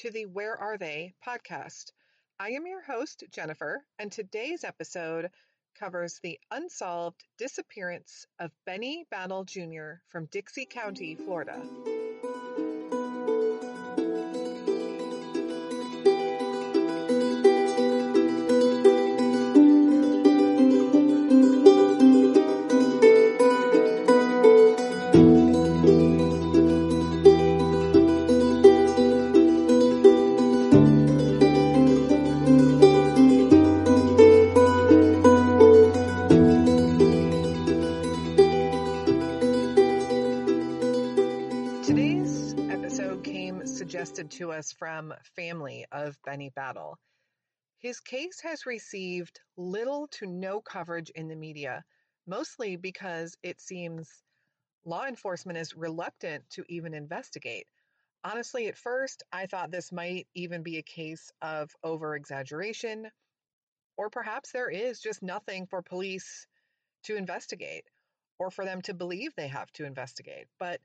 to the Where Are They podcast. I am your host, Jennifer, and today's episode covers the unsolved disappearance of Benny Battle Jr. from Dixie County, Florida. To us from family of Benny Battle. His case has received little to no coverage in the media, mostly because it seems law enforcement is reluctant to even investigate. Honestly, at first, I thought this might even be a case of over exaggeration, or perhaps there is just nothing for police to investigate or for them to believe they have to investigate. But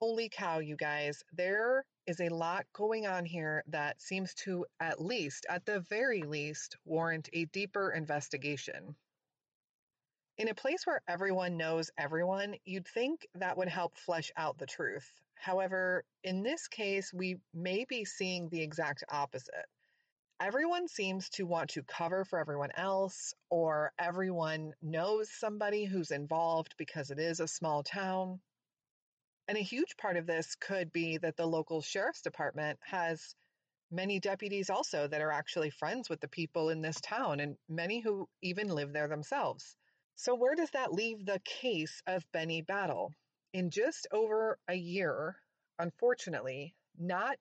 holy cow, you guys, there is a lot going on here that seems to, at least, at the very least, warrant a deeper investigation. In a place where everyone knows everyone, you'd think that would help flesh out the truth. However, in this case, we may be seeing the exact opposite. Everyone seems to want to cover for everyone else, or everyone knows somebody who's involved because it is a small town. And a huge part of this could be that the local sheriff's department has many deputies also that are actually friends with the people in this town, and many who even live there themselves. So, where does that leave the case of Benny Battle? In just over a year, unfortunately, not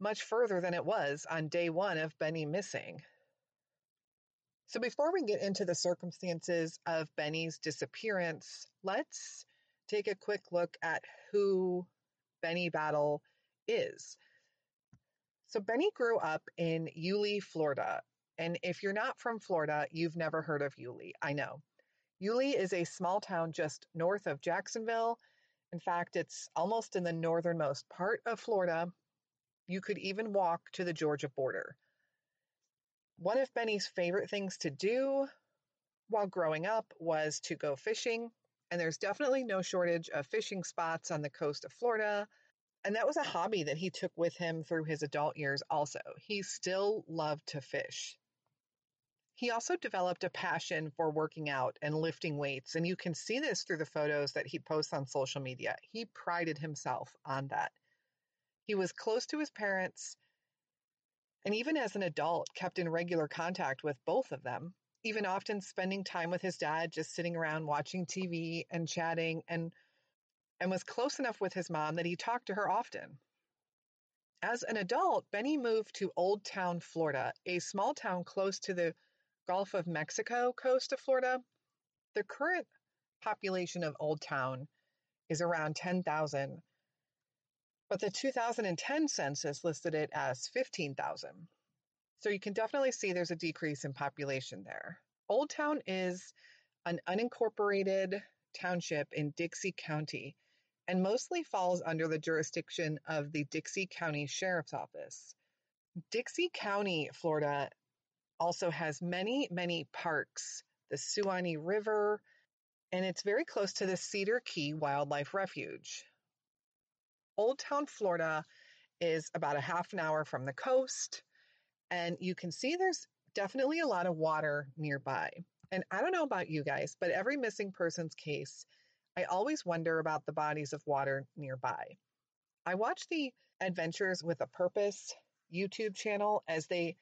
much further than it was on day one of Benny missing. So, before we get into the circumstances of Benny's disappearance, let's take a quick look at who Benny Battle is. So, Benny grew up in Yulee, Florida. And if you're not from Florida, you've never heard of Yulee. I know. Yulee is a small town just north of Jacksonville. In fact, it's almost in the northernmost part of Florida. You could even walk to the Georgia border. One of Benny's favorite things to do while growing up was to go fishing. And there's definitely no shortage of fishing spots on the coast of Florida. And that was a hobby that he took with him through his adult years, also. He still loved to fish. He also developed a passion for working out and lifting weights, and you can see this through the photos that he posts on social media. He prided himself on that. He was close to his parents, and even as an adult, kept in regular contact with both of them, even often spending time with his dad, just sitting around watching TV and chatting, and, and was close enough with his mom that he talked to her often. As an adult, Benny moved to Old Town, Florida, a small town close to the Gulf of Mexico coast of Florida. The current population of Old Town is around 10,000, but the 2010 census listed it as 15,000. So you can definitely see there's a decrease in population there. Old Town is an unincorporated township in Dixie County and mostly falls under the jurisdiction of the Dixie County Sheriff's Office. Dixie County, Florida also has many, many parks, the Suwannee River, and it's very close to the Cedar Key Wildlife Refuge. Old Town, Florida is about a half an hour from the coast, and you can see there's definitely a lot of water nearby. And I don't know about you guys, but every missing persons case, I always wonder about the bodies of water nearby. I watch the Adventures with a Purpose YouTube channel as they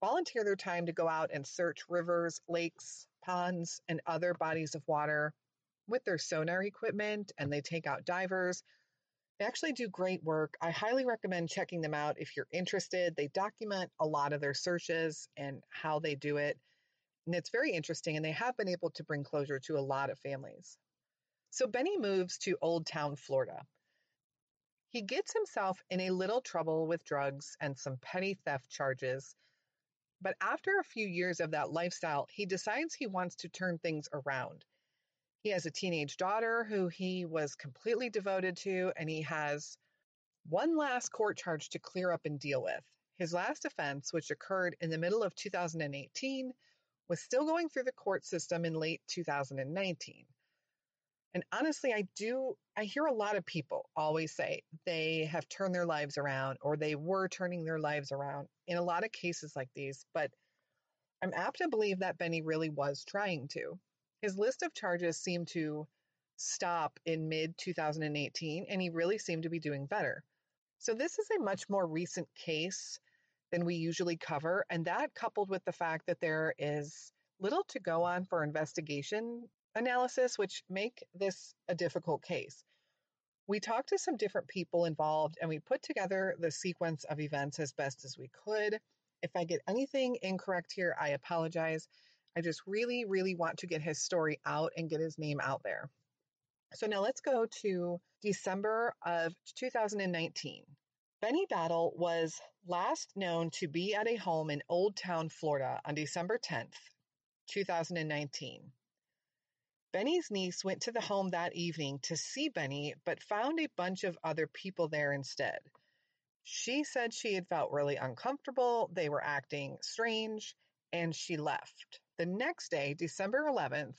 volunteer their time to go out and search rivers, lakes, ponds, and other bodies of water with their sonar equipment, and they take out divers. They actually do great work. I highly recommend checking them out if you're interested. They document a lot of their searches and how they do it. And it's very interesting, and they have been able to bring closure to a lot of families. So Benny moves to Old Town, Florida. He gets himself in a little trouble with drugs and some petty theft charges but after a few years of that lifestyle, he decides he wants to turn things around. He has a teenage daughter who he was completely devoted to, and he has one last court charge to clear up and deal with. His last offense, which occurred in the middle of 2018, was still going through the court system in late 2019. And honestly, I do, I hear a lot of people always say they have turned their lives around or they were turning their lives around in a lot of cases like these. But I'm apt to believe that Benny really was trying to. His list of charges seemed to stop in mid 2018, and he really seemed to be doing better. So, this is a much more recent case than we usually cover, and that coupled with the fact that there is little to go on for investigation analysis, which make this a difficult case. We talked to some different people involved and we put together the sequence of events as best as we could. If I get anything incorrect here, I apologize. I just really, really want to get his story out and get his name out there. So now let's go to December of 2019. Benny Battle was last known to be at a home in Old Town, Florida on December 10th, 2019. Benny's niece went to the home that evening to see Benny, but found a bunch of other people there instead. She said she had felt really uncomfortable, they were acting strange, and she left. The next day, December 11th,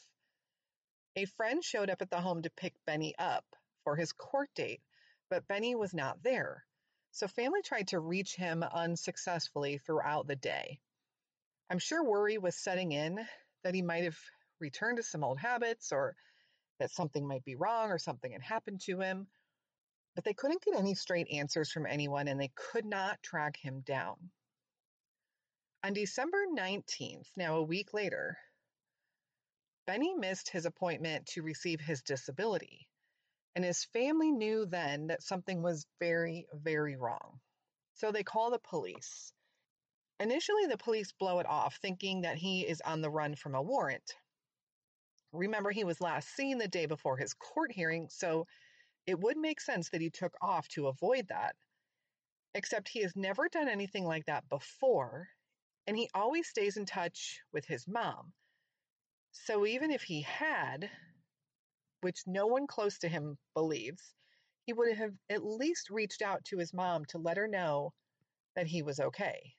a friend showed up at the home to pick Benny up for his court date, but Benny was not there. So family tried to reach him unsuccessfully throughout the day. I'm sure worry was setting in that he might have returned to some old habits or that something might be wrong or something had happened to him. But they couldn't get any straight answers from anyone and they could not track him down. On December 19th, now a week later, Benny missed his appointment to receive his disability, and his family knew then that something was very, very wrong. So they call the police. Initially, the police blow it off, thinking that he is on the run from a warrant. Remember, he was last seen the day before his court hearing, so it would make sense that he took off to avoid that. Except he has never done anything like that before, and he always stays in touch with his mom. So even if he had, which no one close to him believes, he would have at least reached out to his mom to let her know that he was okay.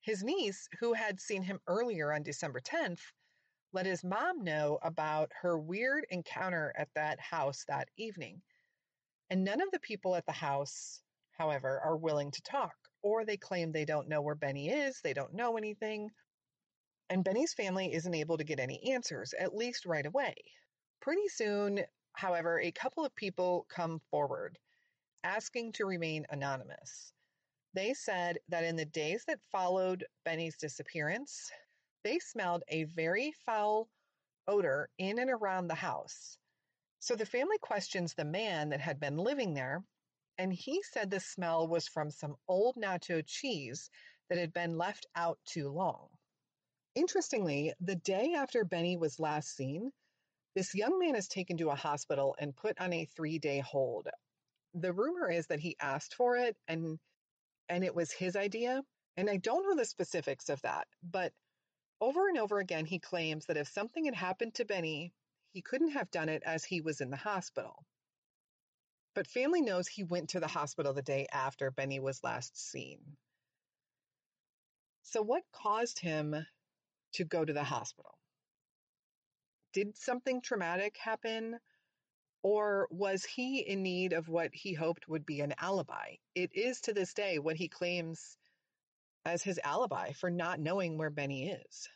His niece, who had seen him earlier on December 10th, let his mom know about her weird encounter at that house that evening. And none of the people at the house, however, are willing to talk, or they claim they don't know where Benny is, they don't know anything. And Benny's family isn't able to get any answers, at least right away. Pretty soon, however, a couple of people come forward asking to remain anonymous. They said that in the days that followed Benny's disappearance, they smelled a very foul odor in and around the house. So the family questions the man that had been living there, and he said the smell was from some old nacho cheese that had been left out too long. Interestingly, the day after Benny was last seen, this young man is taken to a hospital and put on a three day hold. The rumor is that he asked for it and and it was his idea. And I don't know the specifics of that, but over and over again, he claims that if something had happened to Benny, he couldn't have done it as he was in the hospital. But family knows he went to the hospital the day after Benny was last seen. So, what caused him to go to the hospital? Did something traumatic happen? Or was he in need of what he hoped would be an alibi? It is to this day what he claims as his alibi for not knowing where Benny is?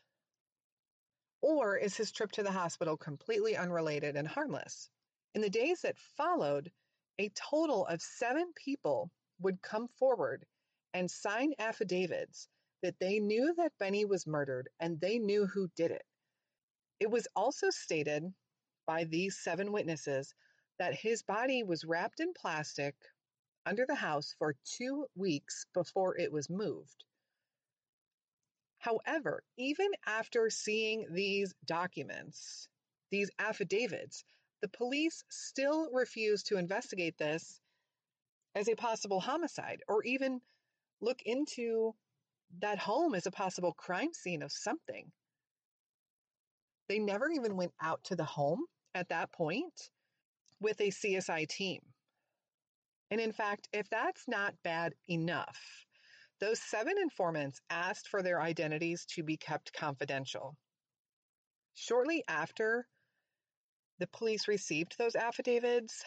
Or is his trip to the hospital completely unrelated and harmless? In the days that followed, a total of seven people would come forward and sign affidavits that they knew that Benny was murdered and they knew who did it. It was also stated by these seven witnesses that his body was wrapped in plastic under the house for two weeks before it was moved. However, even after seeing these documents, these affidavits, the police still refuse to investigate this as a possible homicide or even look into that home as a possible crime scene of something. They never even went out to the home at that point with a CSI team. And in fact, if that's not bad enough, those seven informants asked for their identities to be kept confidential. Shortly after the police received those affidavits,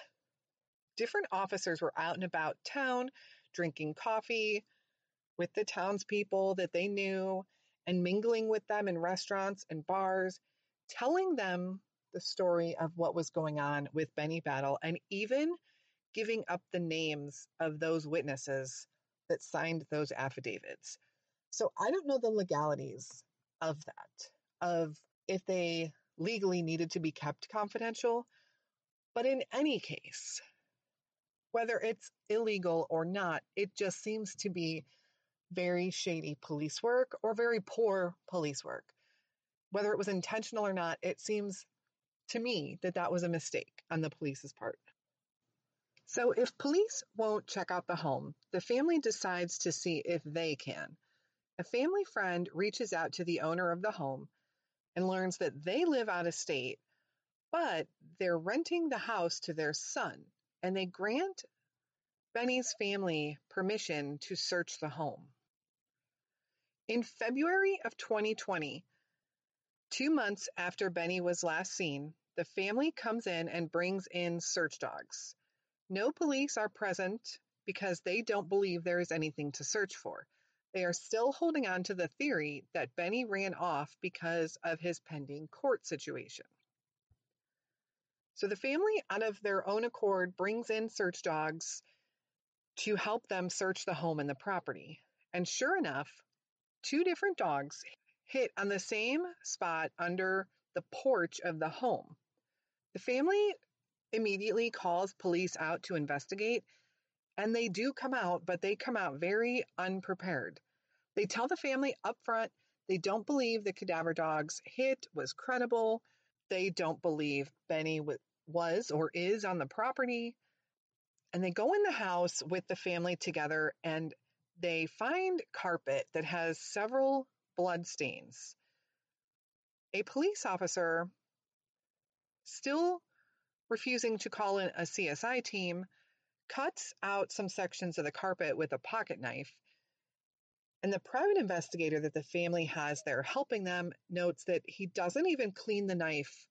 different officers were out and about town drinking coffee with the townspeople that they knew and mingling with them in restaurants and bars, telling them the story of what was going on with Benny Battle and even giving up the names of those witnesses that signed those affidavits. So I don't know the legalities of that, of if they legally needed to be kept confidential. But in any case, whether it's illegal or not, it just seems to be very shady police work or very poor police work. Whether it was intentional or not, it seems to me that that was a mistake on the police's part. So, if police won't check out the home, the family decides to see if they can. A family friend reaches out to the owner of the home and learns that they live out of state, but they're renting the house to their son, and they grant Benny's family permission to search the home. In February of 2020, two months after Benny was last seen, the family comes in and brings in search dogs. No police are present because they don't believe there is anything to search for. They are still holding on to the theory that Benny ran off because of his pending court situation. So the family, out of their own accord, brings in search dogs to help them search the home and the property. And sure enough, two different dogs hit on the same spot under the porch of the home. The family immediately calls police out to investigate, and they do come out, but they come out very unprepared. They tell the family up front they don't believe the cadaver dog's hit was credible. They don't believe Benny was or is on the property. And they go in the house with the family together and they find carpet that has several bloodstains. A police officer, still refusing to call in a CSI team, cuts out some sections of the carpet with a pocket knife. And the private investigator that the family has there helping them notes that he doesn't even clean the knife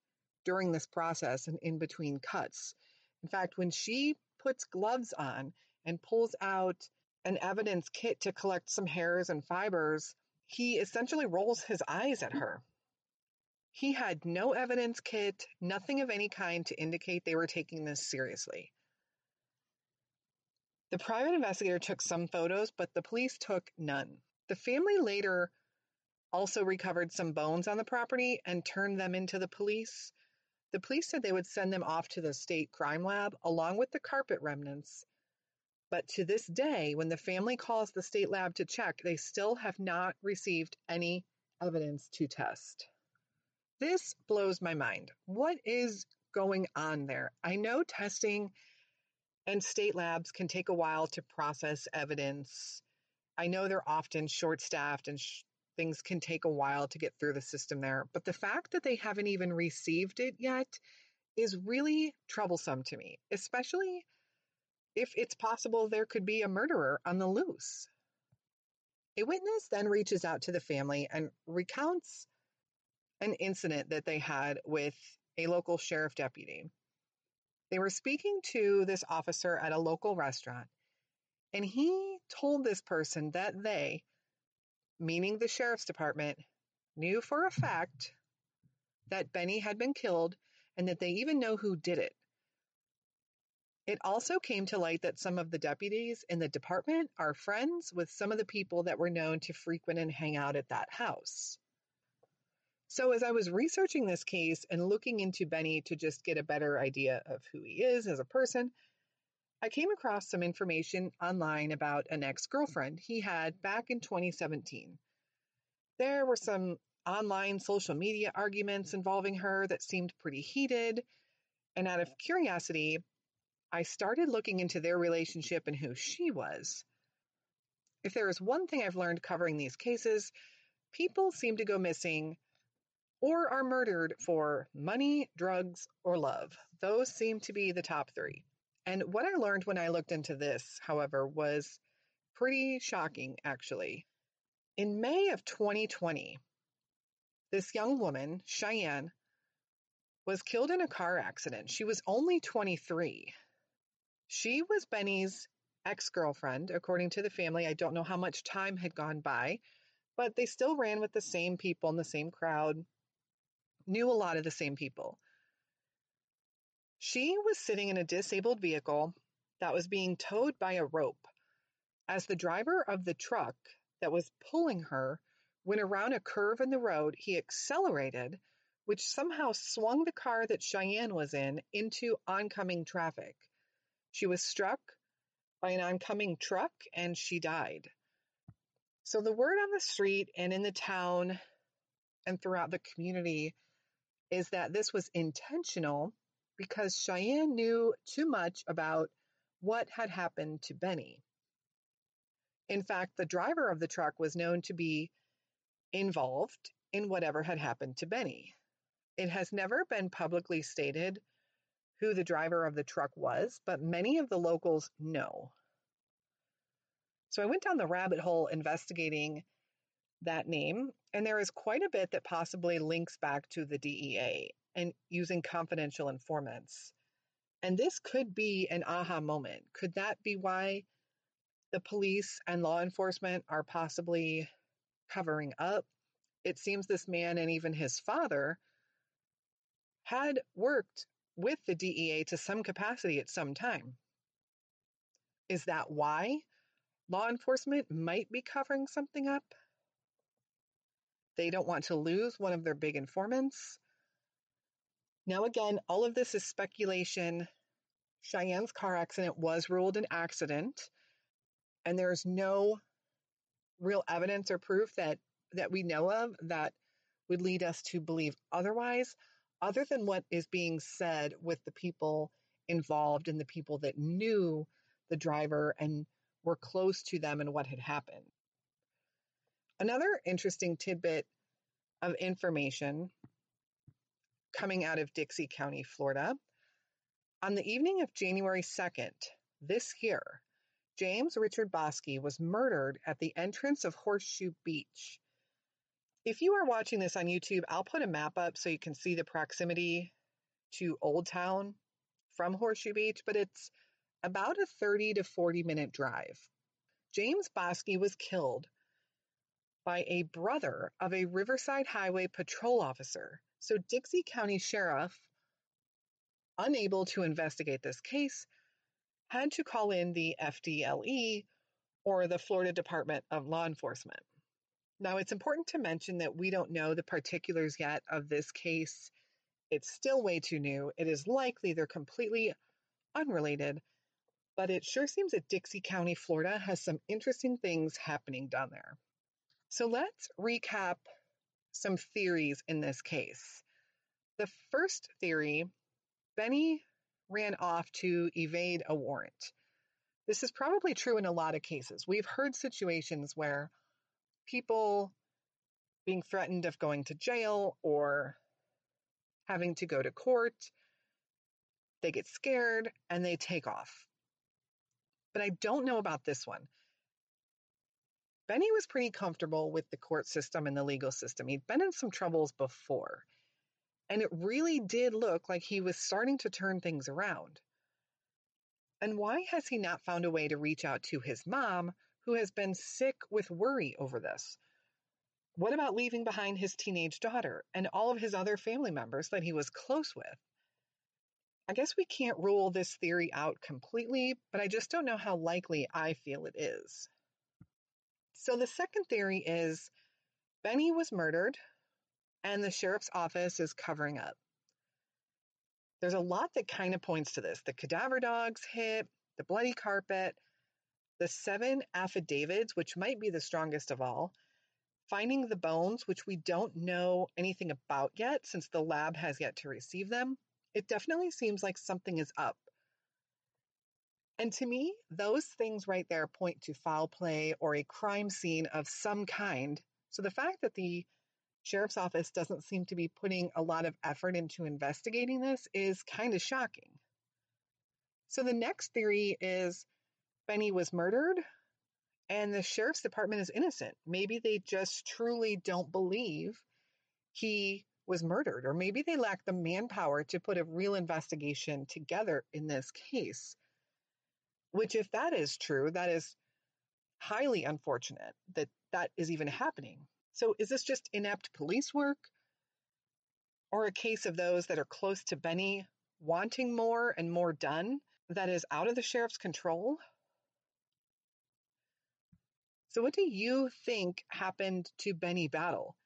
during this process and in between cuts. In fact, when she puts gloves on and pulls out an evidence kit to collect some hairs and fibers, he essentially rolls his eyes at her. He had no evidence kit, nothing of any kind to indicate they were taking this seriously. The private investigator took some photos, but the police took none. The family later also recovered some bones on the property and turned them into the police. The police said they would send them off to the state crime lab along with the carpet remnants. But to this day, when the family calls the state lab to check, they still have not received any evidence to test. This blows my mind. What is going on there? I know testing and state labs can take a while to process evidence. I know they're often short staffed and sh- things can take a while to get through the system there. But the fact that they haven't even received it yet is really troublesome to me, especially if it's possible there could be a murderer on the loose. A witness then reaches out to the family and recounts an incident that they had with a local sheriff deputy. They were speaking to this officer at a local restaurant, and he told this person that they, meaning the sheriff's department, knew for a fact that Benny had been killed and that they even know who did it. It also came to light that some of the deputies in the department are friends with some of the people that were known to frequent and hang out at that house. So, as I was researching this case and looking into Benny to just get a better idea of who he is as a person, I came across some information online about an ex girlfriend he had back in 2017. There were some online social media arguments involving her that seemed pretty heated, and out of curiosity, I started looking into their relationship and who she was. If there is one thing I've learned covering these cases, people seem to go missing or are murdered for money, drugs, or love. Those seem to be the top three. And what I learned when I looked into this, however, was pretty shocking, actually. In May of 2020, this young woman, Cheyenne, was killed in a car accident. She was only 23. She was Benny's ex girlfriend, according to the family. I don't know how much time had gone by, but they still ran with the same people in the same crowd, knew a lot of the same people. She was sitting in a disabled vehicle that was being towed by a rope. As the driver of the truck that was pulling her went around a curve in the road, he accelerated, which somehow swung the car that Cheyenne was in into oncoming traffic. She was struck by an oncoming truck and she died. So the word on the street and in the town and throughout the community is that this was intentional because Cheyenne knew too much about what had happened to Benny. In fact, the driver of the truck was known to be involved in whatever had happened to Benny. It has never been publicly stated who the driver of the truck was, but many of the locals know. So I went down the rabbit hole investigating that name, and there is quite a bit that possibly links back to the DEA and using confidential informants. And this could be an aha moment. Could that be why the police and law enforcement are possibly covering up? It seems this man and even his father had worked with the DEA to some capacity at some time. Is that why law enforcement might be covering something up. They don't want to lose one of their big informants. Now, again, all of this is speculation. Cheyenne's car accident was ruled an accident, and there's no real evidence or proof that, that we know of that would lead us to believe otherwise, other than what is being said with the people involved and the people that knew the driver and were close to them and what had happened. Another interesting tidbit of information coming out of Dixie County, Florida. On the evening of January 2nd, this year, James Richard Bosky was murdered at the entrance of Horseshoe Beach. If you are watching this on YouTube, I'll put a map up so you can see the proximity to Old Town from Horseshoe Beach, but it's about a 30 to 40 minute drive. James Bosky was killed by a brother of a Riverside Highway patrol officer. So Dixie County Sheriff, unable to investigate this case, had to call in the FDLE or the Florida Department of Law Enforcement. Now, it's important to mention that we don't know the particulars yet of this case. It's still way too new. It is likely they're completely unrelated but it sure seems that Dixie County, Florida has some interesting things happening down there. So let's recap some theories in this case. The first theory Benny ran off to evade a warrant. This is probably true in a lot of cases. We've heard situations where people being threatened of going to jail or having to go to court, they get scared and they take off but I don't know about this one. Benny was pretty comfortable with the court system and the legal system. He'd been in some troubles before, and it really did look like he was starting to turn things around. And why has he not found a way to reach out to his mom, who has been sick with worry over this? What about leaving behind his teenage daughter and all of his other family members that he was close with? I guess we can't rule this theory out completely, but I just don't know how likely I feel it is. So the second theory is Benny was murdered and the sheriff's office is covering up. There's a lot that kind of points to this the cadaver dog's hit, the bloody carpet, the seven affidavits, which might be the strongest of all, finding the bones, which we don't know anything about yet since the lab has yet to receive them, it definitely seems like something is up. And to me, those things right there point to foul play or a crime scene of some kind. So the fact that the sheriff's office doesn't seem to be putting a lot of effort into investigating this is kind of shocking. So the next theory is Benny was murdered and the sheriff's department is innocent. Maybe they just truly don't believe he was murdered, or maybe they lack the manpower to put a real investigation together in this case. Which, if that is true, that is highly unfortunate that that is even happening. So, is this just inept police work? Or a case of those that are close to Benny wanting more and more done that is out of the sheriff's control? So, what do you think happened to Benny Battle?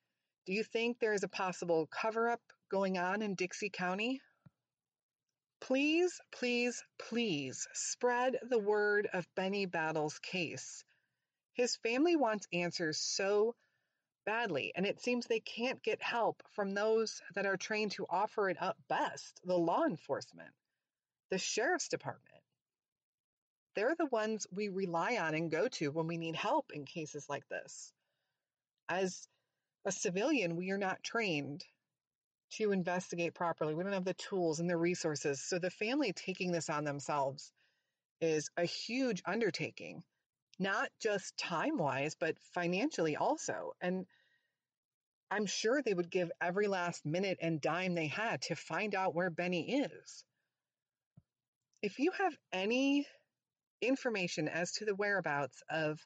Do you think there is a possible cover up going on in Dixie County? Please, please, please spread the word of Benny Battle's case. His family wants answers so badly, and it seems they can't get help from those that are trained to offer it up best the law enforcement, the sheriff's department. They're the ones we rely on and go to when we need help in cases like this. As a civilian, we are not trained to investigate properly. We don't have the tools and the resources. So the family taking this on themselves is a huge undertaking, not just time wise, but financially also. And I'm sure they would give every last minute and dime they had to find out where Benny is. If you have any information as to the whereabouts of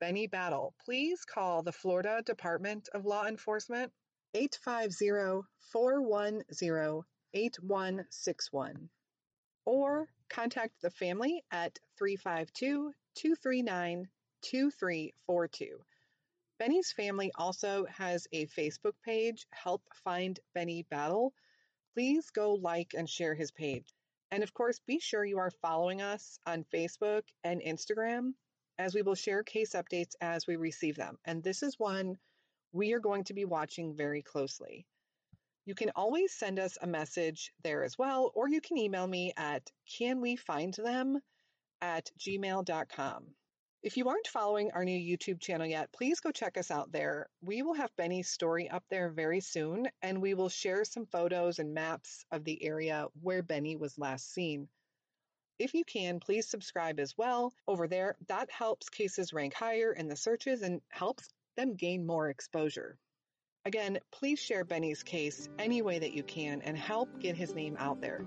Benny Battle, please call the Florida Department of Law Enforcement 850-410-8161 or contact the family at 352-239-2342. Benny's family also has a Facebook page, Help Find Benny Battle. Please go like and share his page. And of course, be sure you are following us on Facebook and Instagram as we will share case updates as we receive them. And this is one we are going to be watching very closely. You can always send us a message there as well, or you can email me at canwefindthem at gmail.com. If you aren't following our new YouTube channel yet, please go check us out there. We will have Benny's story up there very soon, and we will share some photos and maps of the area where Benny was last seen. If you can, please subscribe as well over there. That helps cases rank higher in the searches and helps them gain more exposure. Again, please share Benny's case any way that you can and help get his name out there.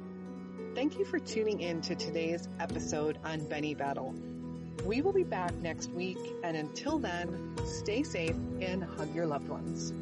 Thank you for tuning in to today's episode on Benny Battle. We will be back next week, and until then, stay safe and hug your loved ones.